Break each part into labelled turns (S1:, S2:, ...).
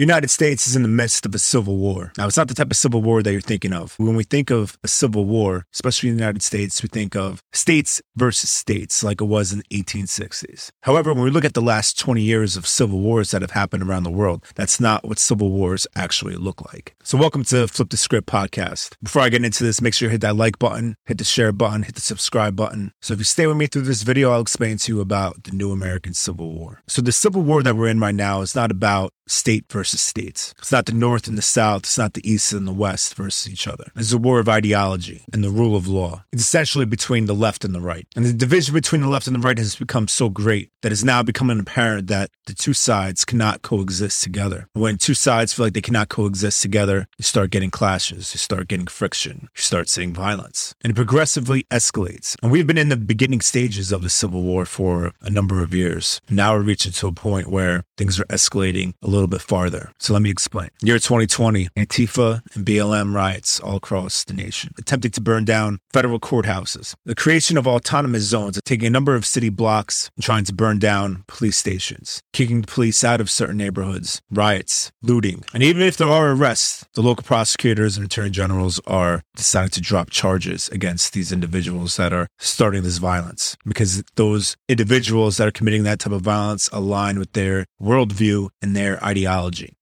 S1: United States is in the midst of a civil war. Now, it's not the type of civil war that you're thinking of. When we think of a civil war, especially in the United States, we think of states versus states like it was in the 1860s. However, when we look at the last 20 years of civil wars that have happened around the world, that's not what civil wars actually look like. So, welcome to Flip the Script podcast. Before I get into this, make sure you hit that like button, hit the share button, hit the subscribe button. So, if you stay with me through this video, I'll explain to you about the new American Civil War. So, the Civil War that we're in right now is not about state versus states. It's not the North and the South. It's not the East and the West versus each other. It's a war of ideology and the rule of law. It's essentially between the left and the right. And the division between the left and the right has become so great that it's now becoming apparent that the two sides cannot coexist together. When two sides feel like they cannot coexist together, you start getting clashes, you start getting friction, you start seeing violence, and it progressively escalates. And we've been in the beginning stages of the Civil War for a number of years. Now we're reaching to a point where things are escalating a little bit farther. So let me explain. Year 2020, Antifa and BLM riots all across the nation, attempting to burn down federal courthouses. The creation of autonomous zones, taking a number of city blocks and trying to burn down police stations, kicking the police out of certain neighborhoods, riots, looting. And even if there are arrests, the local prosecutors and attorney generals are deciding to drop charges against these individuals that are starting this violence because those individuals that are committing that type of violence align with their worldview and their.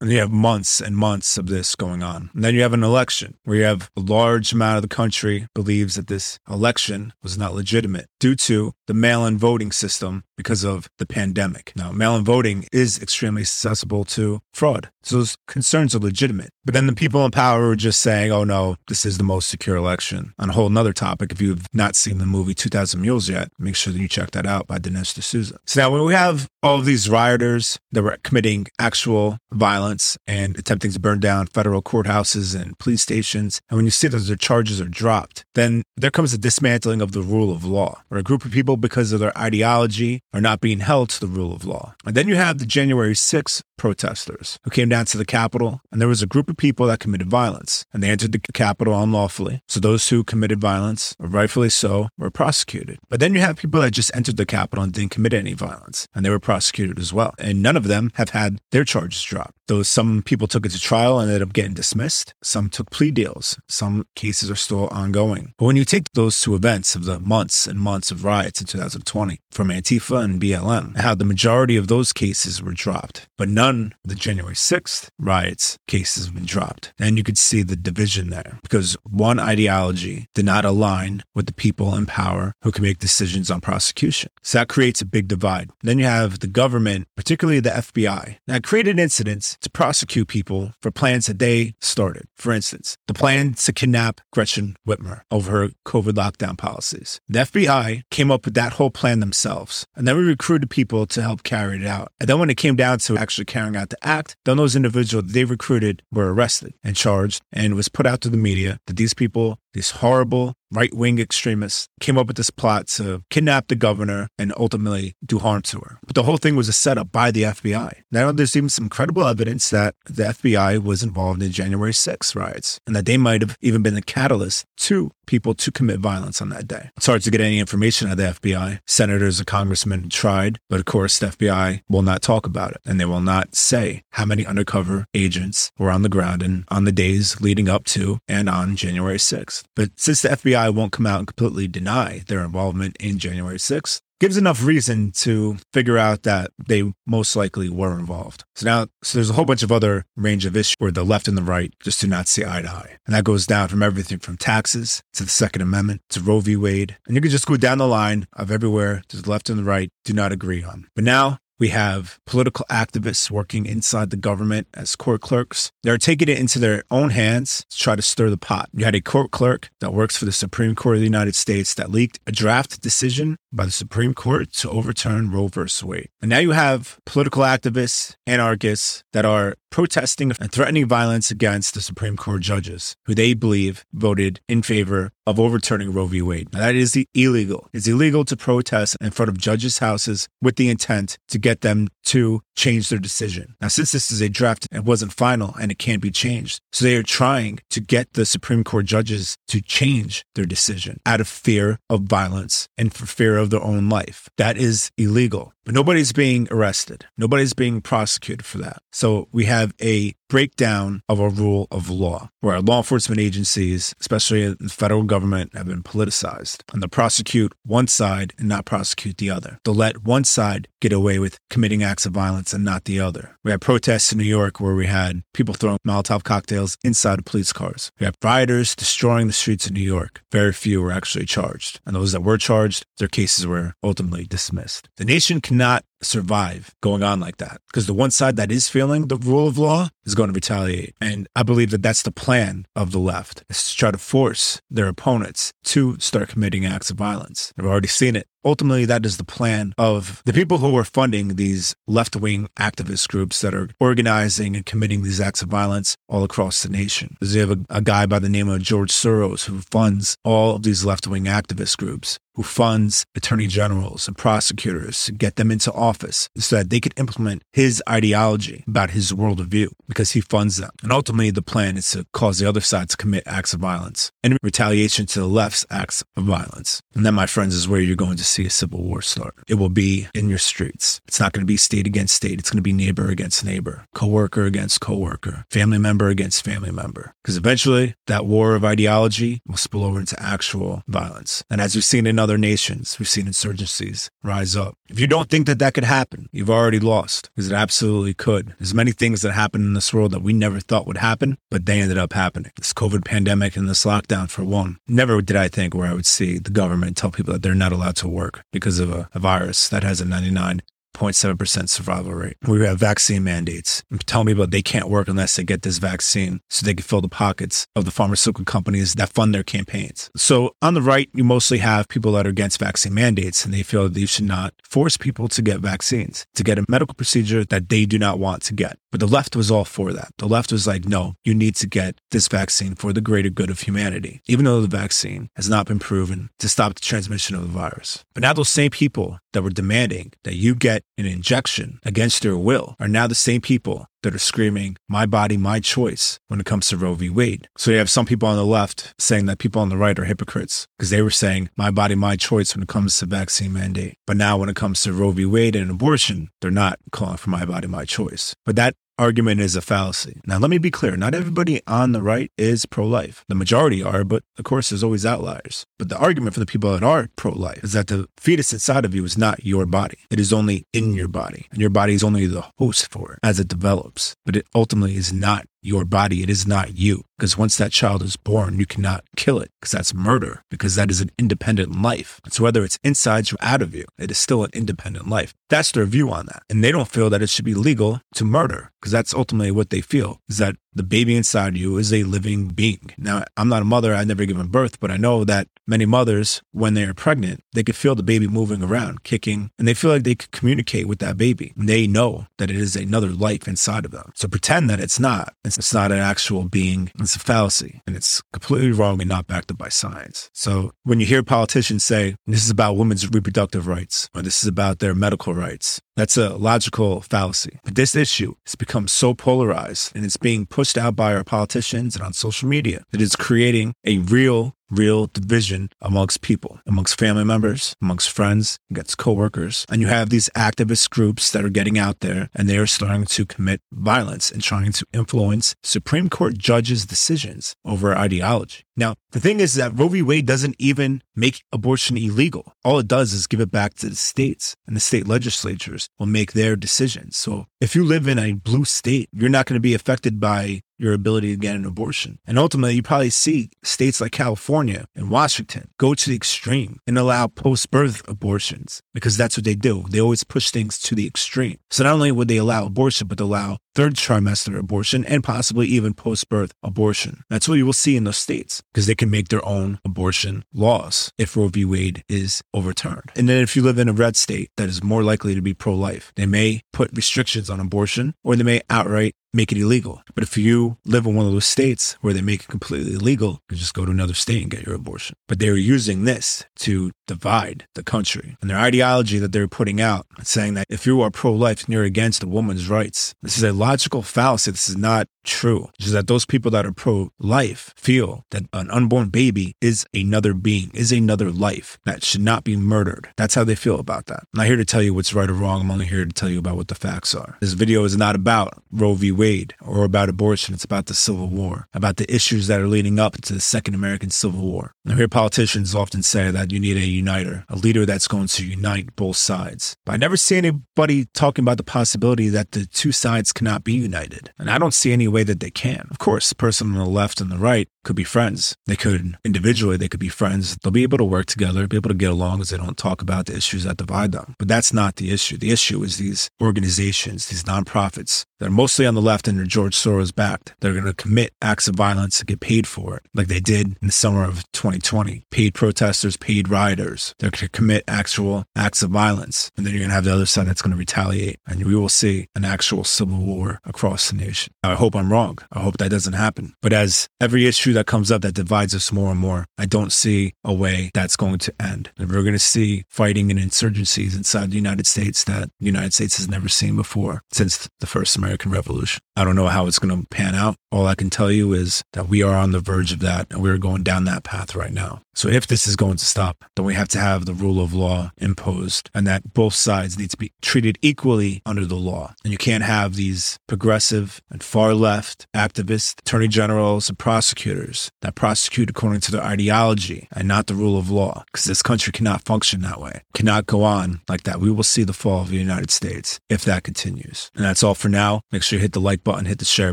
S1: And you have months and months of this going on. And then you have an election where you have a large amount of the country believes that this election was not legitimate due to the mail in voting system because of the pandemic. Now, mail in voting is extremely susceptible to fraud. So those concerns are legitimate. But then the people in power are just saying, oh no, this is the most secure election. On a whole nother topic, if you've not seen the movie 2000 Mules yet, make sure that you check that out by Dinesh D'Souza. So now when we have all of these rioters that were committing actual violence and attempting to burn down federal courthouses and police stations, and when you see that their charges are dropped, then there comes a dismantling of the rule of law, where a group of people, because of their ideology, are not being held to the rule of law. And then you have the January 6th protesters who came down to the Capitol, and there was a group of people that committed violence, and they entered the Capitol unlawfully. So those who committed violence, rightfully so, were prosecuted. But then you have people that just entered the Capitol and didn't commit any violence, and they were prosecuted as well. And none of them have had their charges dropped. Though some people took it to trial and ended up getting dismissed, some took plea deals, some cases are still ongoing. But when you take those two events of the months and months of riots in 2020 from Antifa and BLM, how the majority of those cases were dropped, but none the January 6th riots cases have been dropped. And you could see the division there because one ideology did not align with the people in power who can make decisions on prosecution. So that creates a big divide. Then you have the government, particularly the FBI, that created incidents to prosecute people for plans that they started. For instance, the plan to kidnap Gretchen Whitmer over her COVID lockdown policies. The FBI came up with that whole plan themselves, and then we recruited people to help carry it out. And then when it came down to actually out the act, then those individuals they recruited were arrested and charged, and it was put out to the media that these people, these horrible right wing extremists came up with this plot to kidnap the governor and ultimately do harm to her. But the whole thing was a setup by the FBI. Now there's even some credible evidence that the FBI was involved in January 6 riots and that they might have even been the catalyst to people to commit violence on that day. It's hard to get any information out of the FBI. Senators and congressmen tried, but of course the FBI will not talk about it and they will not say how many undercover agents were on the ground and on the days leading up to and on January 6th. But since the FBI won't come out and completely deny their involvement in January 6th, gives enough reason to figure out that they most likely were involved. So now, so there's a whole bunch of other range of issues where the left and the right just do not see eye to eye. And that goes down from everything from taxes to the Second Amendment to Roe v. Wade. And you can just go down the line of everywhere the left and the right do not agree on. But now we have political activists working inside the government as court clerks. They're taking it into their own hands to try to stir the pot. You had a court clerk that works for the Supreme Court of the United States that leaked a draft decision by the Supreme Court to overturn Roe v. Wade. And now you have political activists, anarchists that are protesting and threatening violence against the Supreme Court judges who they believe voted in favor of overturning Roe v. Wade. Now, that is illegal. It's illegal to protest in front of judges' houses with the intent to get them to change their decision. Now, since this is a draft, it wasn't final and it can't be changed. So they are trying to get the Supreme Court judges to change their decision out of fear of violence and for fear of their own life. That is illegal. But nobody's being arrested. Nobody's being prosecuted for that. So we have have a breakdown of a rule of law where our law enforcement agencies, especially in the federal government, have been politicized and they'll prosecute one side and not prosecute the other. They'll let one side get away with committing acts of violence and not the other. We had protests in New York where we had people throwing Molotov cocktails inside of police cars. We had rioters destroying the streets of New York. Very few were actually charged. And those that were charged, their cases were ultimately dismissed. The nation cannot survive going on like that because the one side that is feeling the rule of law is going to retaliate. And I believe that that's the plan of the left is to try to force their opponents to start committing acts of violence. I've already seen it ultimately that is the plan of the people who are funding these left-wing activist groups that are organizing and committing these acts of violence all across the nation. You have a, a guy by the name of George Soros who funds all of these left-wing activist groups who funds attorney generals and prosecutors to get them into office so that they could implement his ideology about his worldview because he funds them. And ultimately, the plan is to cause the other side to commit acts of violence in retaliation to the left's acts of violence. And that, my friends, is where you're going to see a civil war start. It will be in your streets. It's not going to be state against state. It's going to be neighbor against neighbor, coworker against coworker, family member against family member. Because eventually, that war of ideology will spill over into actual violence. And as we've seen in other nations. We've seen insurgencies rise up. If you don't think that that could happen, you've already lost because it absolutely could. There's many things that happen in this world that we never thought would happen, but they ended up happening. This COVID pandemic and this lockdown, for one. Never did I think where I would see the government tell people that they're not allowed to work because of a, a virus that has a 99 0.7% survival rate. We have vaccine mandates. And tell me about they can't work unless they get this vaccine so they can fill the pockets of the pharmaceutical companies that fund their campaigns. So on the right, you mostly have people that are against vaccine mandates and they feel that you should not force people to get vaccines, to get a medical procedure that they do not want to get. But the left was all for that. The left was like, no, you need to get this vaccine for the greater good of humanity, even though the vaccine has not been proven to stop the transmission of the virus. But now those same people that were demanding that you get an injection against their will are now the same people that are screaming, my body, my choice when it comes to Roe v. Wade. So you have some people on the left saying that people on the right are hypocrites because they were saying, my body, my choice when it comes to vaccine mandate. But now when it comes to Roe v. Wade and abortion, they're not calling for my body, my choice. But that argument is a fallacy. Now, let me be clear. Not everybody on the right is pro life. The majority are, but of course, there's always outliers. But the argument for the people that are pro life is that the fetus inside of you is not your body. It is only in your body. And your body is only the host for it as it develops. But it ultimately is not your body. It is not you. Because once that child is born, you cannot kill it because that's murder, because that is an independent life. So whether it's inside or out of you, it is still an independent life. That's their view on that. And they don't feel that it should be legal to murder because that's ultimately what they feel is that the baby inside you is a living being. Now, I'm not a mother, I've never given birth, but I know that many mothers, when they are pregnant, they could feel the baby moving around, kicking, and they feel like they could communicate with that baby. They know that it is another life inside of them. So pretend that it's not. It's not an actual being. It's a fallacy and it's completely wrong and not backed up by science. So when you hear politicians say this is about women's reproductive rights or this is about their medical rights, that's a logical fallacy. But this issue has become so polarized and it's being pushed out by our politicians and on social media that it's creating a real real division amongst people, amongst family members, amongst friends, against coworkers. And you have these activist groups that are getting out there and they are starting to commit violence and trying to influence Supreme Court judges' decisions over ideology. Now, the thing is that Roe v. Wade doesn't even make abortion illegal. All it does is give it back to the states, and the state legislatures will make their decisions. So if you live in a blue state, you're not going to be affected by your ability to get an abortion. And ultimately, you probably see states like California and Washington go to the extreme and allow post birth abortions because that's what they do. They always push things to the extreme. So not only would they allow abortion, but they allow third trimester abortion and possibly even post birth abortion. That's what you will see in those states because they can make their own abortion laws if Roe v. Wade is overturned. And then if you live in a red state that is more likely to be pro life, they may put restrictions on abortion or they may outright make it illegal. But if you live in one of those states where they make it completely illegal, you just go to another state and get your abortion. But they're using this to divide the country. And their ideology that they're putting out, saying that if you are pro life and you're against a woman's rights, this is a logical fallacy. This is not true. It's just that those people that are pro life feel that an unborn baby is another being, is another life that should not be murdered. That's how they feel about that. I'm not here to tell you what's right or wrong. I'm only here to tell you about what the facts are. This video is not about Roe v. Wade or about abortion. It's about the Civil War, about the issues that are leading up to the Second American Civil War. I hear politicians often say that you need a uniter, a leader that's going to unite both sides. But I never see anybody talking about the possibility that the two sides cannot be united. And I don't see any way that they can. Of course, the person on the left and the right could be friends. They could individually, they could be friends. They'll be able to work together, be able to get along as they don't talk about the issues that divide them. But that's not the issue. The issue is these organizations, these nonprofits that are mostly on the left and are George Soros backed. They're going to commit acts of violence to get paid for it, like they did in the summer of 2020. Paid protesters, paid rioters. They're going to commit actual acts of violence. And then you're going to have the other side that's going to retaliate. And we will see an actual civil war across the nation. I hope I'm wrong. I hope that doesn't happen. But as every issue that comes up that divides us more and more, I don't see a way that's going to end. And we're going to see fighting and insurgencies inside the United States that the United States has never seen before since the first American Revolution. I don't know how it's going to pan out. All I can tell you is that we are on the verge of that and we're going down that path right now. So if this is going to stop, then we have to have the rule of law imposed and that both sides need to be treated equally under the law. And you can't have these progressive and far left activists, attorney generals, and prosecutors that prosecute according to their ideology and not the rule of law because this country cannot function that way, cannot go on like that. We will see the fall of the United States if that continues. And that's all for now. Make sure you hit the like button, hit the share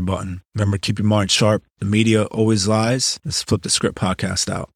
S1: button. Remember, keep your mind sharp. The media always lies. Let's flip the script podcast out.